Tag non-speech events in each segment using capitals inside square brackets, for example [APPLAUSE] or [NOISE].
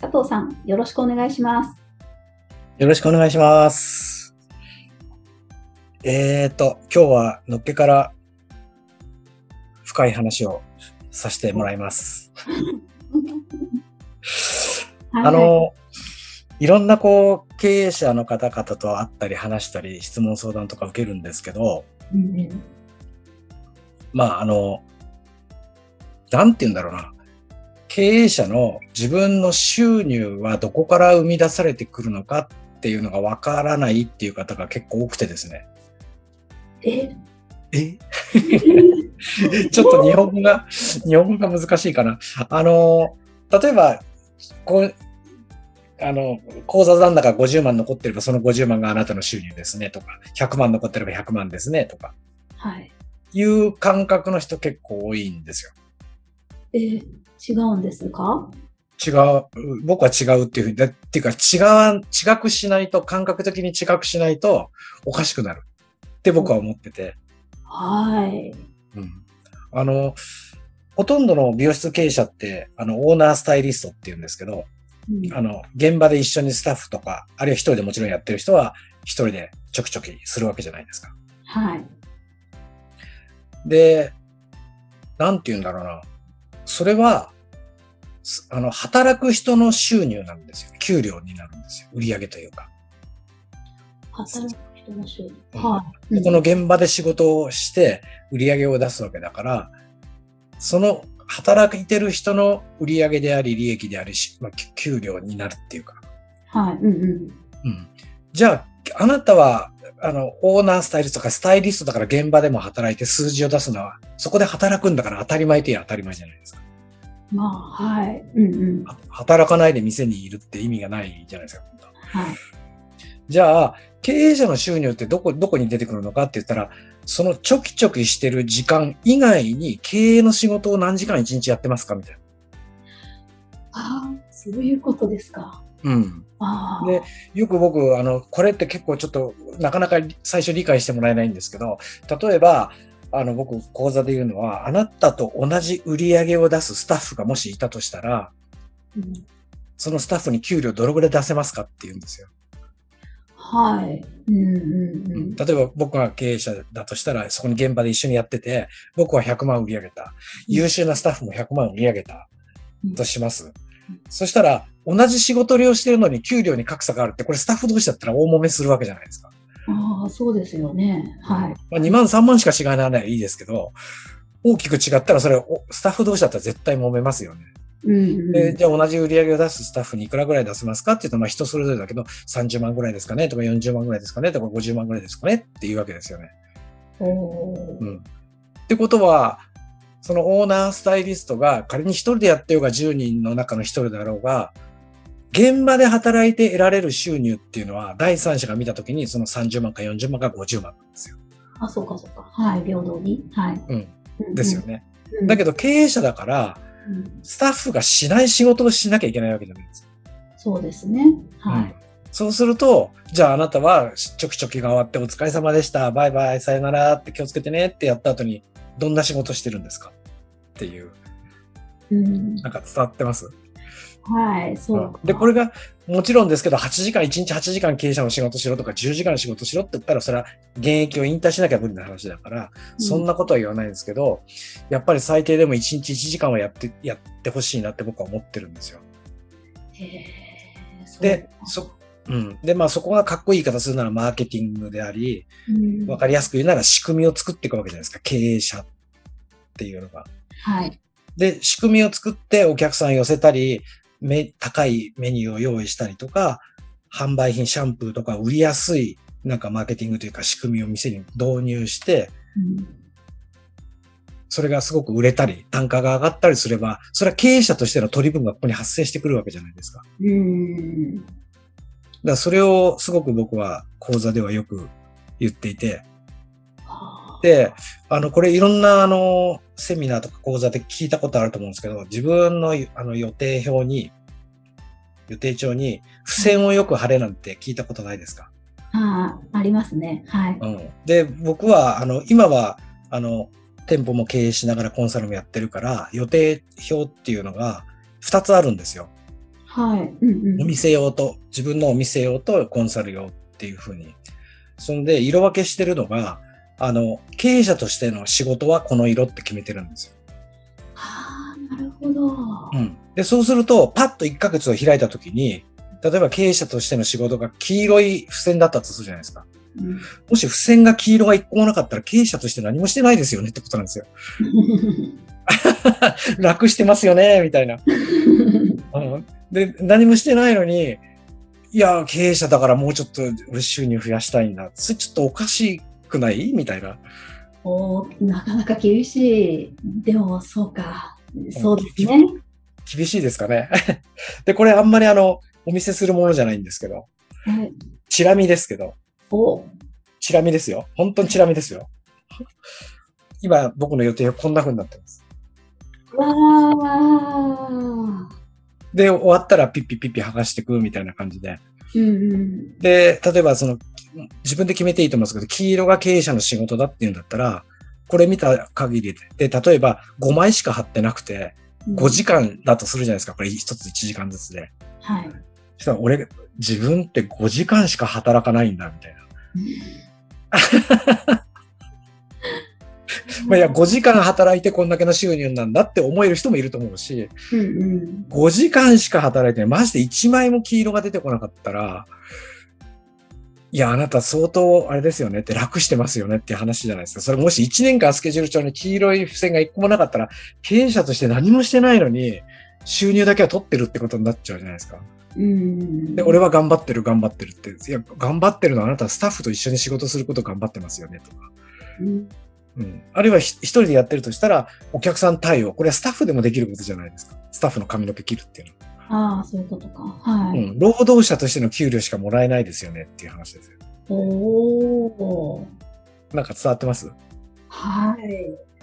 佐藤さん、よろしくお願いします。よろしくお願いします。えーと、今日はのっけから深い話をさせてもらいます。はいあの、いろんなこう、経営者の方々と会ったり話したり、質問相談とか受けるんですけど、うんうんまああの、なんて言うんだろうな。経営者の自分の収入はどこから生み出されてくるのかっていうのがわからないっていう方が結構多くてですね。え？え？[LAUGHS] ちょっと日本語が、日本語が難しいかな。あの、例えば、こう、あの、口座残高50万残ってればその50万があなたの収入ですねとか、100万残ってれば100万ですねとか、はい。いう感覚の人結構多いんですよ。え？違うんですか？違う、僕は違うっていうふうに、だっていうか違わ、違くしないと、感覚的に違くしないとおかしくなるって僕は思ってて、はい。うんあの、ほとんどの美容室経営者って、あの、オーナースタイリストっていうんですけど、うんあの、現場で一緒にスタッフとか、あるいは一人でもちろんやってる人は、一人でちょきちょきするわけじゃないですか。はい。で、なんて言うんだろうな。それは、すあの、働く人の収入なんですよ。給料になるんですよ。売上というか。働く人の収入。うんはい。でこの現場で仕事をして売り上げを出すわけだから、その働いてる人の売り上げであり利益でありし、まあ、き給料になるっていうか。はい。うんうん。うん。じゃあ、あなたは、あの、オーナースタイリストとかスタイリストだから現場でも働いて数字を出すのは、そこで働くんだから当たり前といえば当たり前じゃないですか。まあ、はい。うんうん。は働かないで店にいるって意味がないじゃないですか。ははい。じゃあ、経営者の収入ってどこ、どこに出てくるのかって言ったら、そのちょきちょきしてる時間以外に経営の仕事を何時間一日やってますかみたいな。ああ、そういうことですか。うん。ああ。で、よく僕、あの、これって結構ちょっと、なかなか最初理解してもらえないんですけど、例えば、あの、僕、講座で言うのは、あなたと同じ売り上げを出すスタッフがもしいたとしたら、うんそのスタッフに給料どのぐらい出せますかって言うんですよ。はい。うんうんうん。例えば僕が経営者だとしたら、そこに現場で一緒にやってて、僕は100万売り上げた。優秀なスタッフも100万売り上げた。うんとします。そしたら、同じ仕事量してるのに給料に格差があるって、これスタッフ同士だったら大揉めするわけじゃないですか。ああ、そうですよね。はい。まあ、2万3万しか違いならないいいですけど、大きく違ったらそれおスタッフ同士だったら絶対揉めますよね。うんうん。で、じゃあ同じ売り上げを出すスタッフにいくらぐらい出せますかって言うと、まあ人それぞれだけど、30万ぐらいですかねとか40万ぐらいですかねとか50万ぐらいですかねっていうわけですよね。うん。ってことは、そのオーナースタイリストが仮に一人でやってようが10人の中の一人だろうが、現場で働いて得られる収入っていうのは、第三者が見たときにその30万か40万か50万なんですよ。あ、そうかそうか。はい。平等に。はい。うん。ですよね。うん。だけど経営者だから、うんスタッフがしない仕事をしなきゃいけないわけじゃないですか。そうですね。はい。うんそうすると、じゃああなたはちょきちょきが終わってお疲れ様でした、バイバイ、さよならって気をつけてねってやった後に、どんな仕事してるんですかっていう、うん。なんか伝わってます？はい。そうか。で、これがもちろんですけど、8時間、1日8時間経営者の仕事しろとか、10時間の仕事しろって言ったら、それは現役を引退しなきゃ無理な話だから、そんなことは言わないんですけど、やっぱり最低でも1日1時間はやって、やってほしいなって僕は思ってるんですよ。へで、そ、うん。で、まあそこがかっこいい言い方するならマーケティングであり、うんわかりやすく言うなら仕組みを作っていくわけじゃないですか。経営者っていうのが。はい。で、仕組みを作ってお客さん寄せたり、め高いメニューを用意したりとか、販売品、シャンプーとか売りやすい、なんかマーケティングというか仕組みを店に導入して、うんそれがすごく売れたり、単価が上がったりすれば、それは経営者としての取り分がここに発生してくるわけじゃないですか。うん。だからそれをすごく僕は講座ではよく言っていて、はあで、あの、これいろんなあの、セミナーとか講座で聞いたことあると思うんですけど、自分のあの予定表に、予定帳に付箋をよく貼れなんて聞いたことないですか？ああ、ありますね。はい。うん。で、僕は、あの、今は、あの、店舗も経営しながらコンサルもやってるから、予定表っていうのが2つあるんですよ。はい。うんうん。お店用と、自分のお店用とコンサル用っていうふうに。そんで、色分けしてるのが、あの、経営者としての仕事はこの色って決めてるんですよ。はあ、なるほど。うん。で、そうすると、パッと1ヶ月を開いたときに、例えば経営者としての仕事が黄色い付箋だったとするじゃないですか。うんもし付箋が黄色が1個もなかったら経営者として何もしてないですよねってことなんですよ。[LAUGHS] 楽してますよね、みたいな。[LAUGHS] うんで、何もしてないのに、いや、経営者だからもうちょっと俺収入増やしたいんだ。それちょっとおかしくない？みたいな。おーなかなか厳しい。でも、そうか。そうですね。厳しいですかね。[LAUGHS] で、これあんまりあの、お見せするものじゃないんですけど、はい。チラ見ですけど、おチラ見ですよ。本当にチラ見ですよ。今、僕の予定はこんな風になってます。わーわで、終わったらピッピピッピ剥がしていくみたいな感じで。ー。うんうん。で、例えばその、自分で決めていいと思うんですけど、黄色が経営者の仕事だっていうんだったら、これ見た限りで、で例えば5枚しか貼ってなくて、5時間だとするじゃないですか。これ一つ1時間ずつで。はい。そしたら俺、自分って5時間しか働かないんだ、みたいな。[LAUGHS] まあ、いや、5時間働いてこんだけの収入なんだって思える人もいると思うし、うんうん。5時間しか働いてマジで1枚も黄色が出てこなかったら、いや、あなた相当あれですよねって楽してますよねって話じゃないですか。それもし1年間スケジュール帳に黄色い付箋が1個もなかったら、経営者として何もしてないのに、収入だけは取ってるってことになっちゃうじゃないですか。うん。で、俺は頑張ってる、頑張ってるって。いや、頑張ってるのはあなたはスタッフと一緒に仕事すること頑張ってますよね、とか。うん。うん。あるいはひ一人でやってるとしたら、お客さん対応。これはスタッフでもできることじゃないですか。スタッフの髪の毛切るっていうのは。ああ、そういうことか。はい。うん。労働者としての給料しかもらえないですよねっていう話ですよ。おお。なんか伝わってます？はい。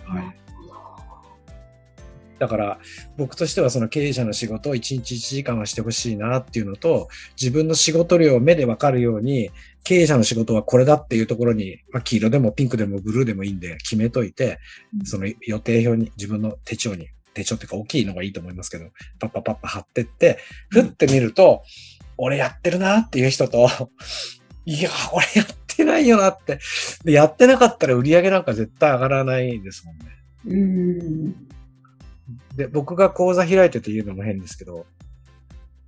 はい。だから、僕としてはその経営者の仕事を1日1時間はしてほしいなっていうのと、自分の仕事量を目でわかるように、経営者の仕事はこれだっていうところに、まあ、黄色でもピンクでもブルーでもいいんで決めといて、その予定表に、自分の手帳に、手帳っていうか大きいのがいいと思いますけど、パッパッパッパ貼ってって、ふってみると、俺やってるなっていう人と、[LAUGHS] いや、俺やってないよなって。でやってなかったら売り上げなんか絶対上がらないですもんね。うん。で、僕が講座開いてて言うのも変ですけど、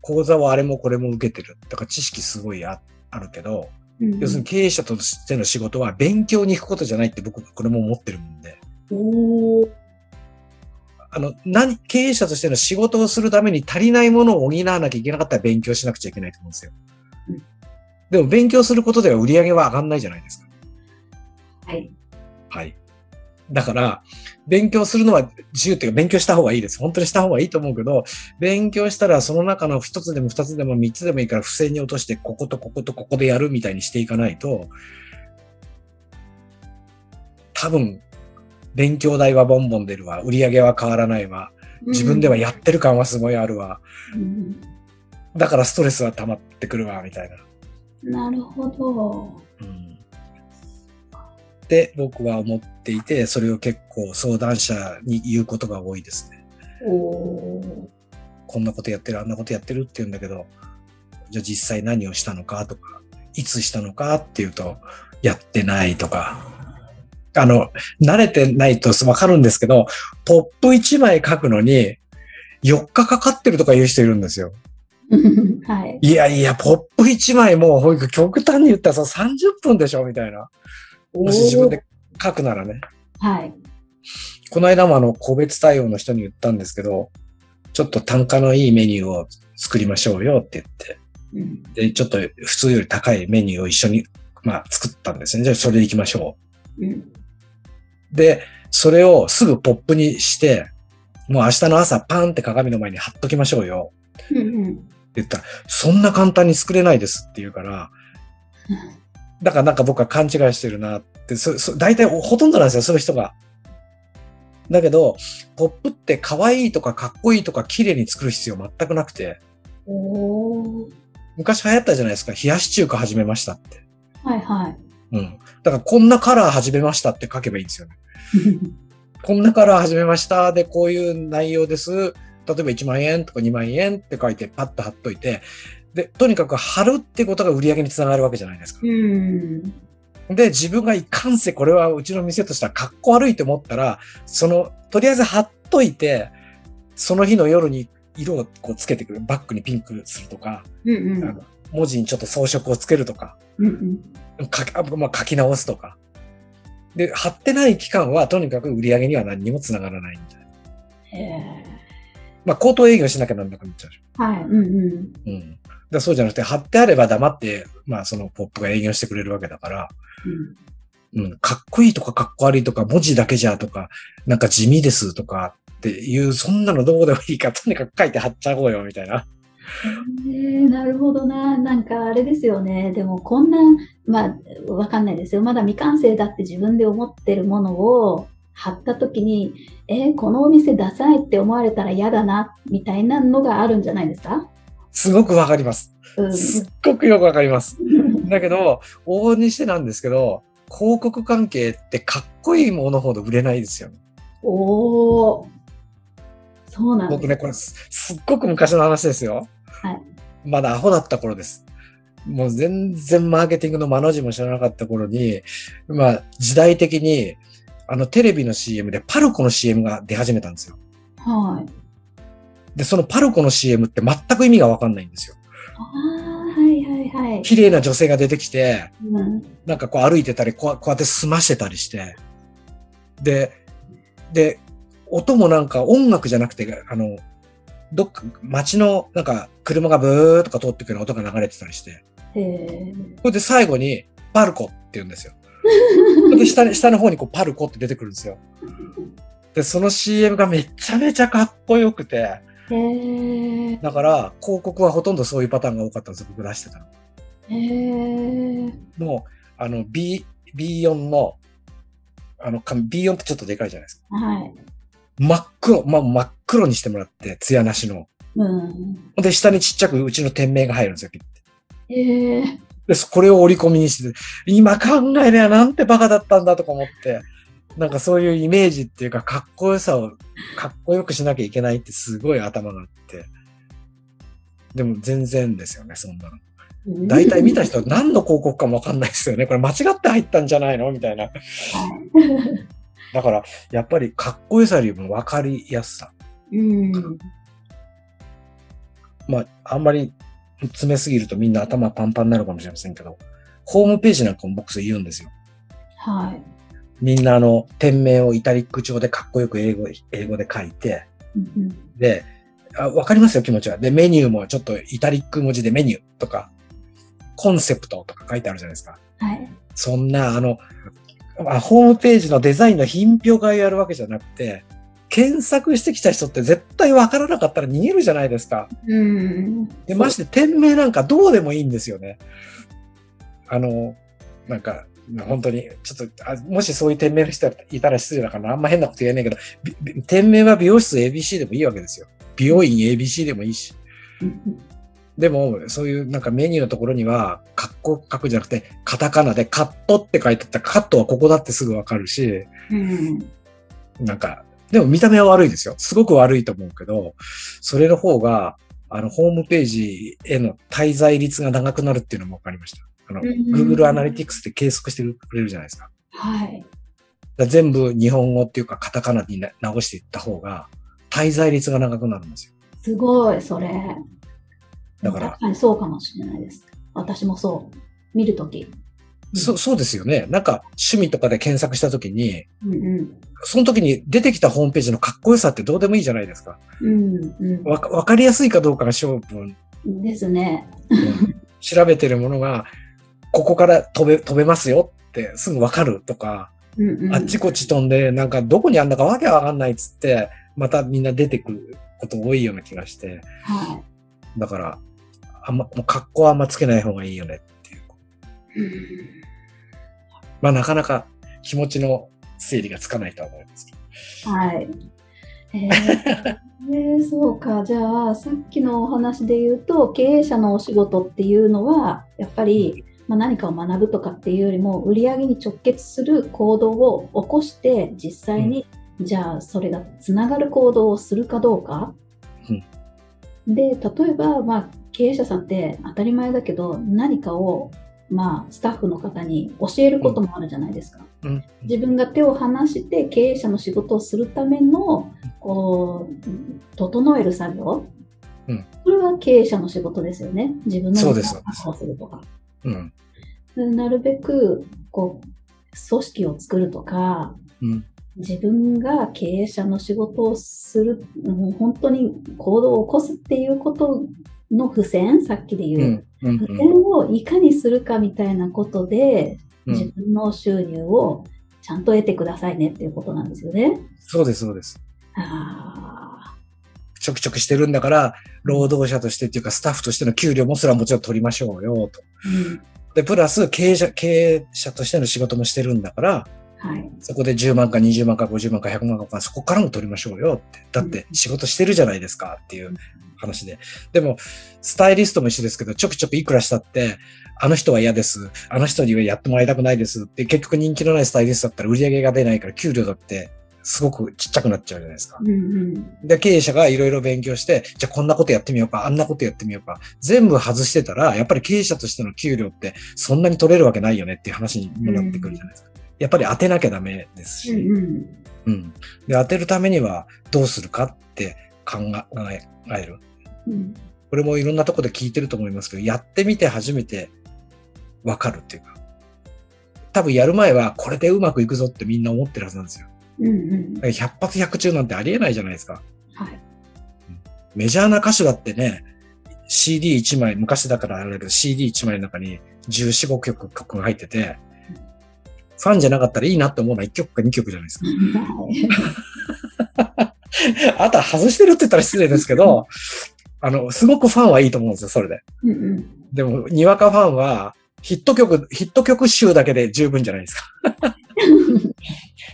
講座はあれもこれも受けてる。だから知識すごいああるけど、うん要するに経営者としての仕事は勉強に行くことじゃないって僕これも思ってるもんで。おお。あの、何、経営者としての仕事をするために足りないものを補わなきゃいけなかったら勉強しなくちゃいけないと思うんですようん。でも勉強することでは売り上げは上がんないじゃないですか。はい。はい。だから、勉強するのは自由っていうか、勉強した方がいいです。本当にした方がいいと思うけど、勉強したらその中の一つでも二つでも三つでもいいから付箋に落として、こことこことここでやるみたいにしていかないと、多分、勉強代はボンボン出るわ、売り上げは変わらないわ、自分ではやってる感はすごいあるわ、うん。だからストレスは溜まってくるわ、みたいな。なるほど。うんで、僕は思っていて、それを結構相談者に言うことが多いですね。こんなことやってる、あんなことやってるって言うんだけど、じゃあ実際何をしたのかとか、いつしたのかっていうと、やってないとか、あの、慣れてないとわかるんですけど、ポップ1枚書くのに4日かかってるとか言う人いるんですよ。[LAUGHS] はい。いやいや、ポップ1枚もう極端に言ったらさ30分でしょみたいな。もし自分で書くならね。はい。この間もあの、個別対応の人に言ったんですけど、ちょっと単価のいいメニューを作りましょうよって言って、うん。で、ちょっと普通より高いメニューを一緒に、まあ、作ったんですね。じゃあそれで行きましょうん。う。で、それをすぐポップにして、もう明日の朝パンって鏡の前に貼っときましょうよ。うんうん。って言ったら、そんな簡単に作れないですって言うから、だからなんか僕は勘違いしてるなって、そそ大体ほとんどなんですよ、そういう人が。だけど、ポップって可愛いとかかっこいいとか綺麗に作る必要全くなくて。昔流行ったじゃないですか、冷やし中華始めましたって。はいはい。うん。だからこんなカラー始めましたって書けばいいんですよね。[LAUGHS] こんなカラー始めました。で、こういう内容です。例えば1万円とか2万円って書いてパッと貼っといて、で、とにかく貼るってことが売り上げにつながるわけじゃないですか。うん。で、自分がいかんせこれはうちの店としては格好悪いと思ったら、その、とりあえず貼っといて、その日の夜に色をこうつけてくる。バッグにピンクするとか、うんあの文字にちょっと装飾をつけるとか、うん。うん書きあまあ、書き直すとか。で、貼ってない期間はとにかく売り上げには何にもつながらないみたいな。うん。へまあ、口頭営業しなきゃなんなくなっちゃうはい。うんうん。ょ。うん。だそうじゃなくて、貼ってあれば黙って、まあ、そのポップが営業してくれるわけだから、うん、かっこいいとかかっこ悪いとか、文字だけじゃとか、なんか地味ですとかっていう、そんなのどうでもいいから、とにかく書いて貼っちゃおうよ、みたいな。えー、なるほどな。なんかあれですよね。でもこんな、まあ、わかんないですよ。まだ未完成だって自分で思ってるものを貼った時に、えーこのお店ダサいって思われたら嫌だな、みたいなのがあるんじゃないですか？すごくわかります。うん。すっごくよくわかります。[LAUGHS] だけど、往々にしてなんですけど、広告関係ってかっこいいものほど売れないですよね。おー。そうなんです僕ね、これすすっごく昔の話ですよ。はいまだアホだった頃です。もう全然マーケティングの間の字も知らなかった頃に、まあ時代的に、あのテレビの CM でパルコの CM が出始めたんですよ。はい。で、そのパルコの CM って全く意味がわかんないんですよ。ああ、はいはいはい。綺麗な女性が出てきて、うん。なんかこう歩いてたり、こうこうやって済ましてたりして、で、で、音もなんか音楽じゃなくて、あの、どっか街のなんか車がブーとか通ってくる音が流れてたりして、へえ。これで最後にパルコって言うんですよ。で下に下の方にこうパルコって出てくるんですよ。で、その CM がめちゃめちゃかっこよくて。だから広告はほとんどそういうパターンが多かったんですよ、僕出してたの。へえ。もう、あの B、B4 の、あの、紙 B4 ってちょっとでかいじゃないですか。はい。真っ黒、まあ、真っ黒にしてもらって、艶なしの。うん。で、下にちっちゃくうちの店名が入るんですよ、ピッて。へえ。で、そこれを折り込みにして、今考えりゃなんてバカだったんだとか思って、なんかそういうイメージっていうか、かっこよさを、かっこよくしなきゃいけないってすごい頭があって。でも全然ですよね、そんなの。大体見た人何の広告かもわかんないですよね。これ間違って入ったんじゃないのみたいな。はい。[LAUGHS] だから、やっぱりかっこよさよりもわかりやすさ。うん。まあ、あんまり詰めすぎるとみんな頭パンパンになるかもしれませんけど、ホームページなんかも僕そう言うんですよ。はい。みんなあの、店名をイタリック調でかっこよく英語英語で書いて、うんで、あわかりますよ、気持ちは。で、メニューもちょっとイタリック文字でメニューとか、コンセプトとか書いてあるじゃないですか。はい。そんな、あの、あホームページのデザインの品評会をやるわけじゃなくて、検索してきた人って絶対わからなかったら逃げるじゃないですか。うん。で、まして店名なんかどうでもいいんですよね。あの、なんか、本当に、ちょっと、あもしそういう店名の人いたら失礼だから、あんま変なこと言えないけど、店名は美容室 ABC でもいいわけですよ。美容院 ABC でもいいし。うんでも、そういうなんかメニューのところには、カッコ書くじゃなくて、カタカナでカットって書いてあったら、カットはここだってすぐわかるし、うん。なんか、でも見た目は悪いですよ。すごく悪いと思うけど、それの方が、あの、ホームページへの滞在率が長くなるっていうのも分かりました。あの、うん Google Analytics で計測してくれるじゃないですか。はい。全部日本語っていうかカタカナにな直していった方が、滞在率が長くなるんですよ。すごい、それ。だから確かにそうかもしれないです。私もそう。見るとき。そそうですよね。なんか趣味とかで検索したときに、うんうん。その時に出てきたホームページのかっこよさってどうでもいいじゃないですか。うんわかわかりやすいかどうかが勝負。うん。ですね。うん調べてるものが、ここから飛べ、飛べますよってすぐわかるとか、うんうんあっちこっち飛んで、なんかどこにあんだかわけわかんないっつって、またみんな出てくること多いような気がして、はだから、あんま、もう格好はあんまつけない方がいいよねっていう。い。うんまあなかなか気持ちの整理がつかないとは思いますけど。はい。えーえー [LAUGHS] そうか。じゃあ、さっきのお話で言うと、経営者のお仕事っていうのは、やっぱり、まあ、何かを学ぶとかっていうよりも、売り上げに直結する行動を起こして、実際に、じゃあ、それがつながる行動をするかどうか。で、例えば、まあ、経営者さんって当たり前だけど、何かを、まあ、スタッフの方に教えることもあるじゃないですか。うん。自分が手を離して経営者の仕事をするためのこう整える作業、うんそれは経営者の仕事ですよね自分のそうでするとかうん。でなるべくこう組織を作るとかうん。自分が経営者の仕事をするもう本当に行動を起こすっていうことの付箋さっきで言う。付箋をいかにするかみたいなことで、自うん。分の収入をちゃんと得てくださいねっていうことなんですよね。そうです、そうです。あちょくちょくしてるんだから、労働者としてっていうか、スタッフとしての給料もそれはもちろん取りましょうよ、と。ーうんで、プラス経営者、経営者としての仕事もしてるんだから、はい。そこで10万か20万か50万か100万か、そこからも取りましょうよって。だって仕事してるじゃないですかっていう話で。でも、スタイリストも一緒ですけど、ちょくちょくいくらしたって、あの人は嫌です。あの人にはやってもらいたくないですって、結局人気のないスタイリストだったら売り上げが出ないから給料だってすごくちっちゃくなっちゃうじゃないですか。うんうん。で、経営者がいろいろ勉強して、じゃあこんなことやってみようか、あんなことやってみようか、全部外してたら、やっぱり経営者としての給料ってそんなに取れるわけないよねっていう話にもなってくるじゃないですか。やっぱり当てなきゃダメですし、うんうん。うん。で、当てるためにはどうするかって考える。うんこれもいろんなところで聞いてると思いますけど、やってみて初めてわかるっていうか、多分やる前はこれでうまくいくぞってみんな思ってるはずなんですよ。うんうん。100発100中なんてありえないじゃないですか。はい。メジャーな歌手だってね、CD1 枚、昔だからあれだけど CD1 枚の中に14、5曲曲が入ってて、ファンじゃなかったらいいなって思うのは1曲か2曲じゃないですか。[LAUGHS] [LAUGHS] あとは外してるって言ったら失礼ですけど、あの、すごくファンはいいと思うんですよ、それで。うんうん。でも、にわかファンは、ヒット曲、ヒット曲集だけで十分じゃないですか。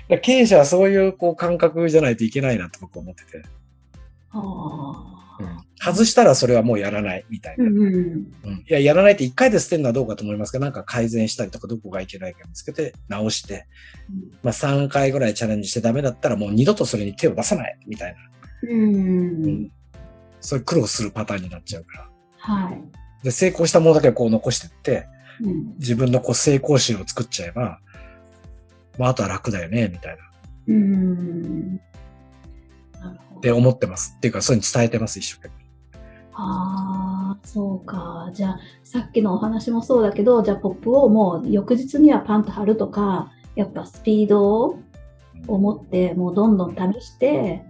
[LAUGHS] 経営者はそういうこう感覚じゃないといけないなと僕は思ってて。ああ。外したらそれはもうやらないみたいな。うんいや、やらないって一回で捨てるのはどうかと思いますけど、なんか改善したりとか、どこがいけないか見つけて直して、まあ3回ぐらいチャレンジしてダメだったらもう二度とそれに手を出さないみたいな。うん。そういう苦労するパターンになっちゃうから。はい。で、成功したものだけをこう残してって、うん。自分のこう成功集を作っちゃえば、まああとは楽だよね、みたいな。うん。って思ってます。っていうか、そういうに伝えてます、一生懸命。ああ、そうか。じゃあ、さっきのお話もそうだけど、じゃあ、ポップをもう翌日にはパンと貼るとか、やっぱスピードを持って、もうどんどん試して、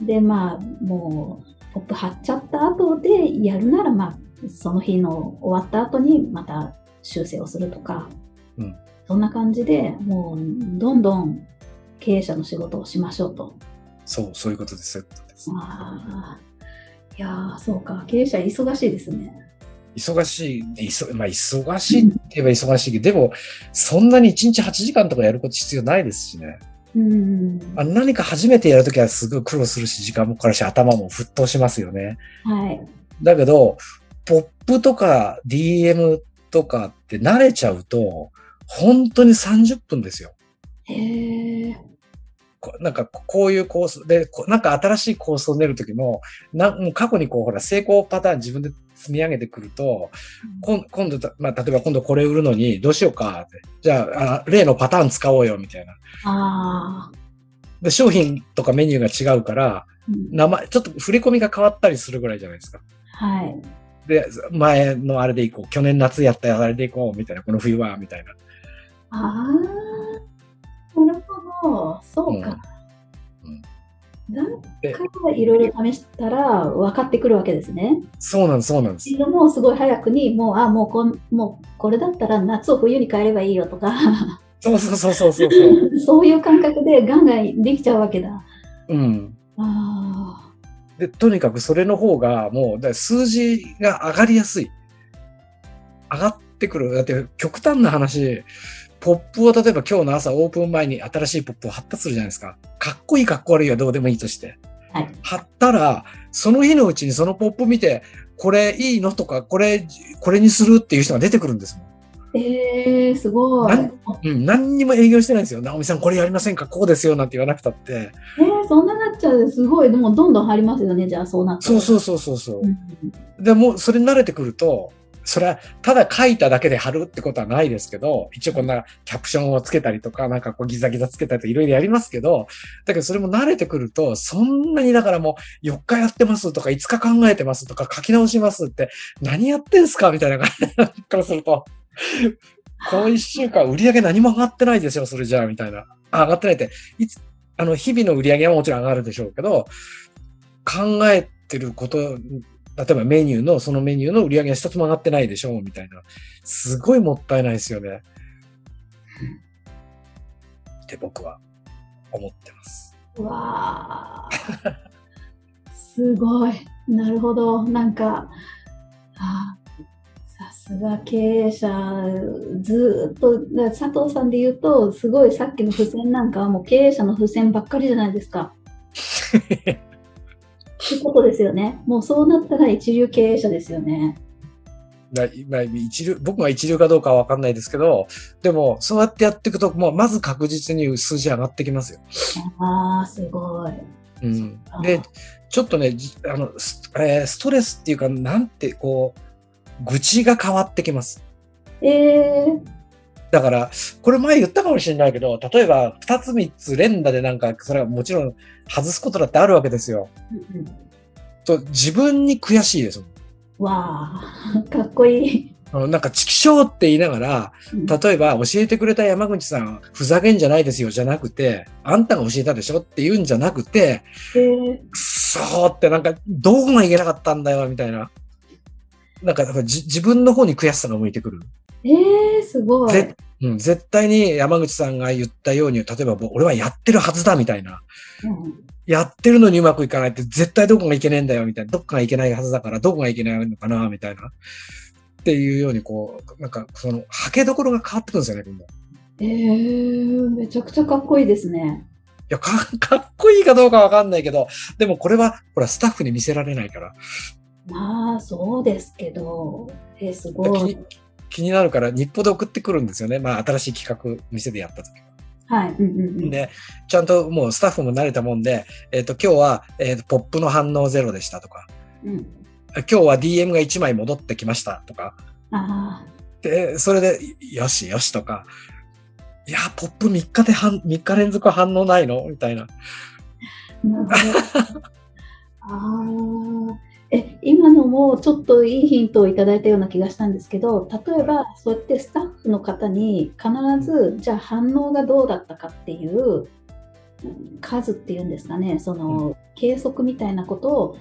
で、まあ、もう、ポップ貼っちゃった後でやるなら、まあ、その日の終わった後にまた修正をするとか、うんそんな感じでもう、どんどん経営者の仕事をしましょうと。そう、そういうことです。いやー、そうか。経営者忙しいですね。忙しい、いそまあ、忙しいって言えば忙しいけど、でも、そんなに1日8時間とかやること必要ないですしね。うん。あ何か初めてやるときはすごい苦労するし、時間もかかるし、頭も沸騰しますよね。はい。だけど、ポップとか DM とかって慣れちゃうと、本当に30分ですよ。へえ。こなんかこういうコースで、こなんか新しいコースを練るときも、なもう過去にこう、ほら、成功パターン自分で積み上げてくると、今今度た、まあ、例えば今度これ売るのにどうしようかって。じゃああ、例のパターン使おうよ、みたいな。で、商品とかメニューが違うから、うん名前、ちょっと振り込みが変わったりするぐらいじゃないですか。はい。で、前のあれでいこう。去年夏やったあれでいこう、みたいな。この冬は、みたいな。ああ。なるほど。そうか。うんだでからいろいろ試したら分かってくるわけですね。そうなんです、そうなんです。もすごい早くに、もう、あ、もうこん、もうこれだったら夏を冬に変えればいいよとか、そうそうそうそうそうそう。[LAUGHS] いう感覚でガンガンできちゃうわけだ。うん。あで、とにかくそれの方がもう、数字が上がりやすい。上がってくる。だって極端な話、ポップを例えば今日の朝オープン前に新しいポップを貼ったとするじゃないですか。かっこいいかっこ悪いはどうでもいいとして。あ。はい。貼ったら、その日のうちにそのポップ見て、これいいのとか、これ、これにするっていう人が出てくるんですもん。えー、すごい。なんうん、何にも営業してないんですよ。直美さんこれやりませんか？こうですよなんて言わなくたって。えー、そんななっちゃう。すごい。でもどんどん入りますよね。じゃあそうなったらそうそうそうそうそうう。んでもうそれに慣れてくると、それはただ書いただけで貼るってことはないですけど、一応こんなキャプションをつけたりとか、なんかこうギザギザつけたりとかいろいろやりますけど、だけどそれも慣れてくると、そんなにだからもう4日やってますとか5日考えてますとか書き直しますって何やってんすかみたいな感じからすると、この1週間売り上げ何も上がってないですよ、それじゃあ、みたいな。上がってないって、いつ、あの、日々の売り上げはもちろん上がるでしょうけど、考えてること、例えばメニューの、そのメニューの売り上げが一つも上がってないでしょう、みたいな。すごいもったいないですよね。って僕は思ってます。うわーすごい。なるほど。なんか、あさすが経営者、ずーっと、佐藤さんで言うと、すごいさっきの付箋なんかはもう経営者の付箋ばっかりじゃないですか。[LAUGHS] ってことですよね。もうそうなったら一流経営者ですよね。だまあ一流僕が一流かどうかはわかんないですけど、でも、そうやってやっていくと、もうまず確実に数字上がってきますよ。ああ、すごい。うんあ、で、ちょっとね、じあのス,、えーストレスっていうか、なんて、こう、愚痴が変わってきます。えー、だから、これ前言ったかもしれないけど、例えば、二つ三つ連打でなんか、それはもちろん外すことだってあるわけですよ。うんうんと自分に悔しいです。わあ、かっこいい。なんか、チキショーって言いながら、うん例えば、教えてくれた山口さん、ふざけんじゃないですよ、じゃなくて、あんたが教えたでしょって言うんじゃなくて、えーくそーってなんか、どこがいけなかったんだよ、みたいな。なんか、自分の方に悔しさが向いてくる。えー、すごい。ぜうん、絶対に山口さんが言ったように、例えば、俺はやってるはずだ、みたいな。うんやってるのにうまくいかないって、絶対どこがいけねえんだよ、みたいな。どっかがいけないはずだから、どこがいけないのかな、みたいな。っていうように、こう、なんか、その、はけどころが変わってくるんですよね、今度。いえー、めちゃくちゃかっこいいですね。や、かかっこいいかどうかわかんないけど、でもこれは、ほら、スタッフに見せられないから。まあ、そうですけど、えー、す気ごいに。気になるから、日報で送ってくるんですよね。まあ、新しい企画、店でやった時は。はい。うんうんうん。で、ちゃんともうスタッフも慣れたもんで、えっ、と、今日は、えっ、と、ポップの反応ゼロでしたとか、うん、今日は DM が1枚戻ってきましたとか、あで、それで、よしよしとか、いや、ポップ3日で反、3日連続反応ないの？みたいな。あ、なるほど。[LAUGHS] ああ。え、今のもちょっといいヒントをいただいたような気がしたんですけど、例えばそうやってスタッフの方に必ず、じゃあ反応がどうだったかっていううん数っていうんですかね、その計測みたいなことを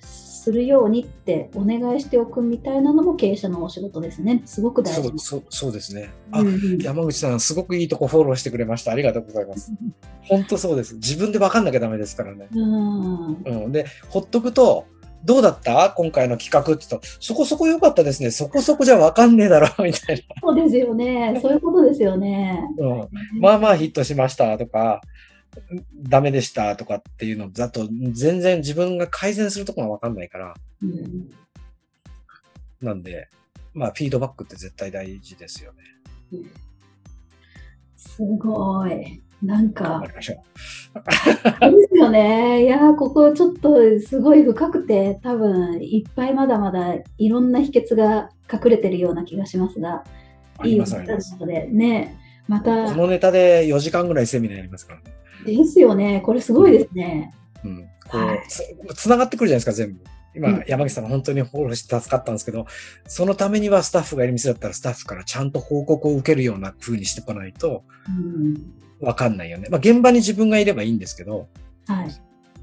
するようにってお願いしておくみたいなのも経営者のお仕事ですね。すごく大事そう、そう、そうですね。あ、うんうん山口さん、すごくいいとこフォローしてくれました。ありがとうございます。本当そうです。自分で分かんなきゃダメですからね。うんうん。で、ほっとくと、どうだった？今回の企画って言うと、そこそこ良かったですね。そこそこじゃ分かんねえだろ、[LAUGHS] みたいそうですよね。そういうことですよね。な。うん。まあまあヒットしましたとか、ダメでしたとかっていうのだと、全然自分が改善するところが分かんないから。うんなんで、まあ、フィードバックって絶対大事ですよね。すごい。なんか頑張、りましょそうですよね。いやー、ここちょっとすごい深くて、多分いっぱいまだまだいろんな秘訣が隠れてるような気がしますが、いいあります。ので、ね、またこ、のネタで4時間ぐらいセミナーやりますからね。ですよね。これすごいですね。うん。こはいうつ、つながってくるじゃないですか、全部。今、うん山口さんが本当にフォローして助かったんですけど、そのためにはスタッフがいる店だったらスタッフからちゃんと報告を受けるような風にしておかないとうん。わかんないよね。まあ、現場に自分がいればいいんですけど、はい。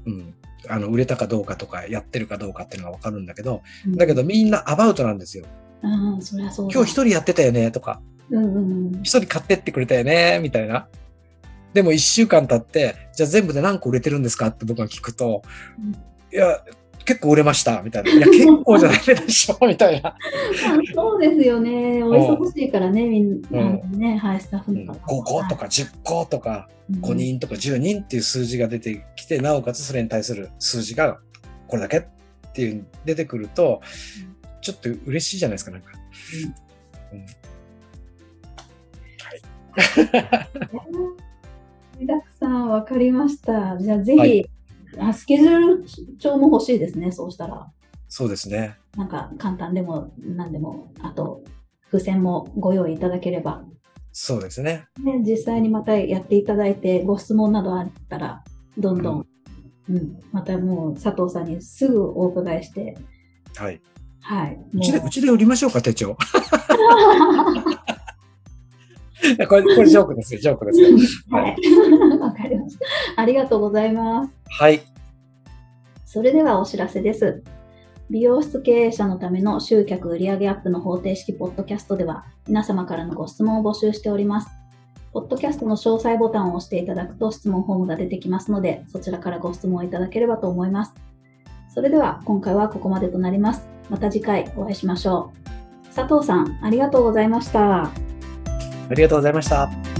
うん。あの、売れたかどうかとか、やってるかどうかっていうのがわかるんだけど、うんだけどみんなアバウトなんですよ。うん、そりゃそうだ。今日一人やってたよねとか、うんうん一人買ってってくれたよね、みたいな。でも一週間経って、じゃあ全部で何個売れてるんですかって僕が聞くと、うんいや、結構売れました、みたいな。いや、結構じゃないでしょ、みたいな。あ [LAUGHS] そうですよね。お忙しいからね、みんな、うんね、はい、スタッフうんの方5個とか10個とかうん5人とか10人っていう数字が出てきて、なおかつそれに対する数字がこれだけっていう出てくると、ちょっと嬉しいじゃないですか、なんか。うん [LAUGHS] 盛りだくさん、わかりました。じゃあ、ぜひ、はいあ、スケジュール帳も欲しいですね、そうしたら。そうですね。なんか、簡単でも、何でも、あと、付箋もご用意いただければ、そうですね。ね、実際にまたやっていただいて、ご質問などあったら、どんどん、うん、またもう、佐藤さんにすぐお伺いして、はい。はい。うちで、もうちで売りましょうか、手帳。[LAUGHS] これ、これジョークですよ、ジョークですよ。は。はい [LAUGHS] わかりました。ありがとうございます。はい。それではお知らせです。美容室経営者のための集客売上アップの方程式ポッドキャストでは皆様からのご質問を募集しております。ポッドキャストの詳細ボタンを押していただくと質問フォームが出てきますので、そちらからご質問いただければと思います。それでは今回はここまでとなります。また次回お会いしましょう。佐藤さん、ありがとうございました。ありがとうございました。